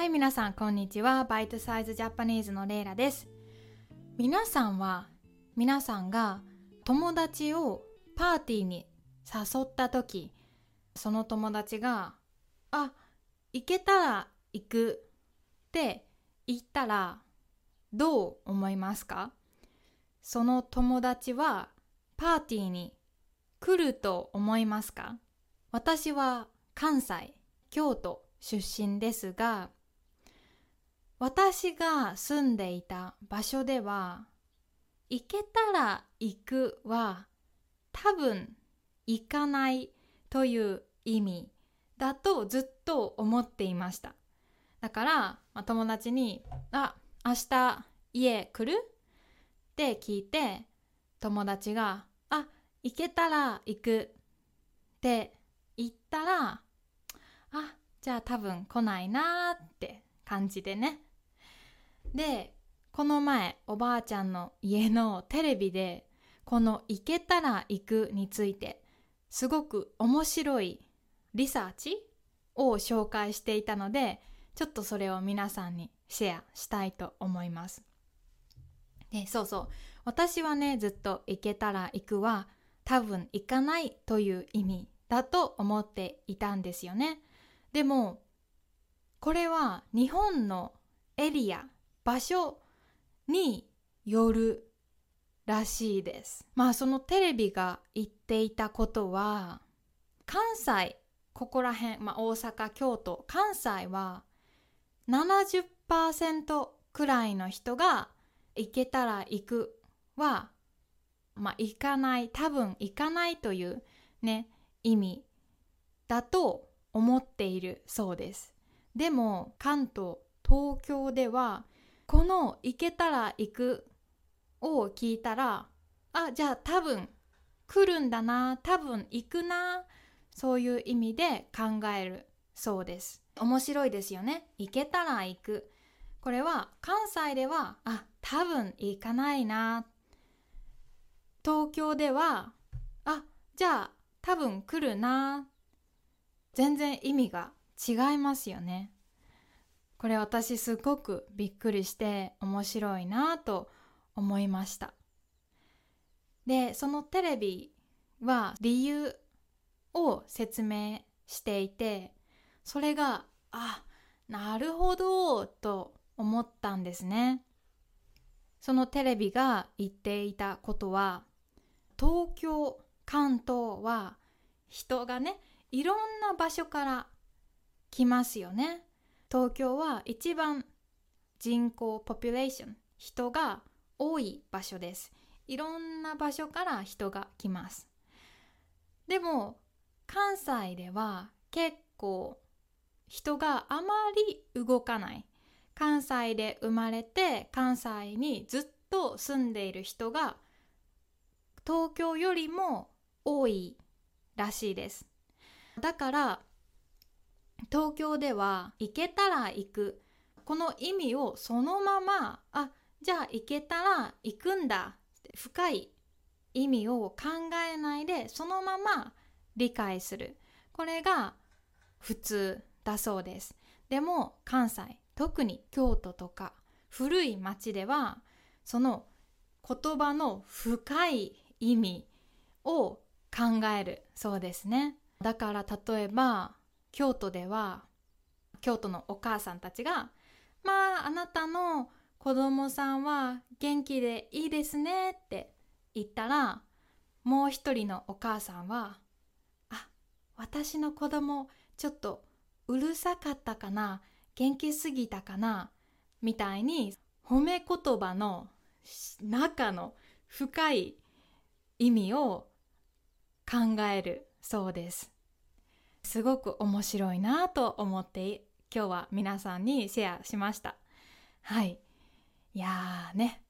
はい、皆さん、こんにちは。バイトサイズジャパニーズのレイラです。皆さんは、皆さんが友達をパーティーに誘った時、その友達が、あ、行けたら行くって言ったら、どう思いますか？その友達はパーティーに来ると思いますか？私は関西、京都出身ですが、私が住んでいた場所では、行けたら行くは多分行かないという意味だとずっと思っていました。だから、まあ、友達に、あ、明日家来る？って聞いて、友達が、あ、行けたら行くって言ったら、あ、じゃあ多分来ないなって感じでね。で、この前おばあちゃんの家のテレビでこの行けたら行くについてすごく面白いリサーチを紹介していたのでちょっとそれを皆さんにシェアしたいと思います。で、そうそう。私はね、ずっと行けたら行くは多分行かないという意味だと思っていたんですよね。でも、これは日本のエリア場所によるらしいです。まあそのテレビが言っていたことは関西ここら辺、まあ、大阪京都関西は70%くらいの人が行けたら行くはまあ行かない多分行かないというね意味だと思っているそうです。でも関東東京ではこの行けたら行くを聞いたら、あ、じゃあ多分来るんだな、多分行くな、そういう意味で考えるそうです。面白いですよね。行けたら行く。これは関西では、あ、多分行かないな。東京では、あ、じゃあ多分来るな。全然意味が違いますよね。これ私すごくびっくりして面白いなと思いました。でそのテレビは理由を説明していてそれがあなるほどと思ったんですね。そのテレビが言っていたことは東京関東は人がねいろんな場所から来ますよね。東京は一番人口ポピュレーション人が多い場所です。いろんな場所から人が来ます。でも関西では結構人があまり動かない。関西で生まれて関西にずっと住んでいる人が東京よりも多いらしいです。だから東京では行けたら行く。この意味をそのままあじゃあ行けたら行くんだ。って深い意味を考えないでそのまま理解する。これが普通だそうです。でも関西特に京都とか古い町ではその言葉の深い意味を考えるそうですね。だから例えば京都では京都のお母さんたちが「まああなたの子供さんは元気でいいですね」って言ったらもう一人のお母さんは「あ私の子供ちょっとうるさかったかな元気すぎたかな」みたいに褒め言葉の中の深い意味を考えるそうです。すごく面白いなと思って今日は皆さんにシェアしました。はい。いやーね。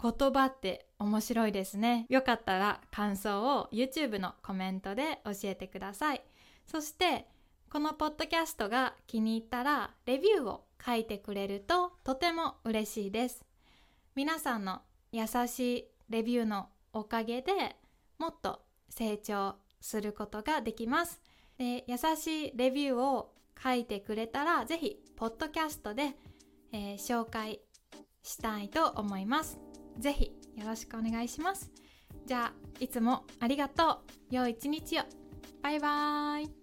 言葉って面白いですね。よかったら感想を YouTube のコメントで教えてください。そしてこのポッドキャストが気に入ったらレビューを書いてくれるととても嬉しいです。皆さんの優しいレビューのおかげでもっと成長することができます。で優しいレビューを書いてくれたらぜひポッドキャストで、えー、紹介したいと思います。ぜひよろしくお願いします。じゃあいつもありがとう。良い一日を。バイバーイ。